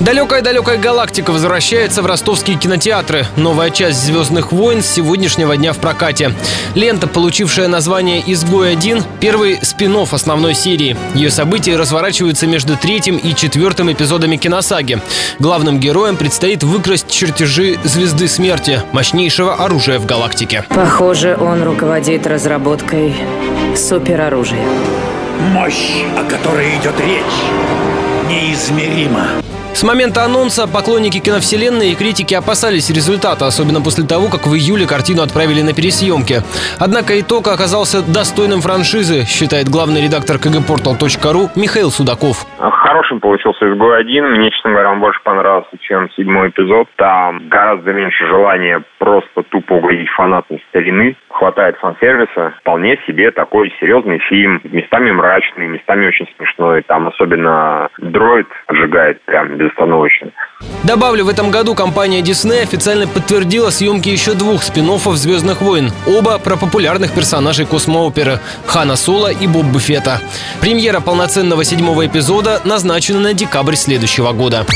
Далекая-далекая галактика возвращается в ростовские кинотеатры. Новая часть «Звездных войн» с сегодняшнего дня в прокате. Лента, получившая название «Изгой-1», первый спин основной серии. Ее события разворачиваются между третьим и четвертым эпизодами киносаги. Главным героям предстоит выкрасть чертежи Звезды Смерти, мощнейшего оружия в галактике. Похоже, он руководит разработкой супероружия. Мощь, о которой идет речь, неизмерима. С момента анонса поклонники киновселенной и критики опасались результата, особенно после того, как в июле картину отправили на пересъемки. Однако итог оказался достойным франшизы, считает главный редактор kgportal.ru Михаил Судаков. Хорошим получился изгой один. Мне, честно говоря, он больше понравился, чем седьмой эпизод. Там гораздо меньше желания просто тупо угодить фанатам старины. Хватает фан-сервиса. Вполне себе такой серьезный фильм. Местами мрачный, местами очень смешной. Там особенно дроид отжигает прям безостановочно. Добавлю, в этом году компания Disney официально подтвердила съемки еще двух спин «Звездных войн». Оба про популярных персонажей космооперы – Хана Соло и Боб Буфета. Премьера полноценного седьмого эпизода назначена на декабрь следующего года.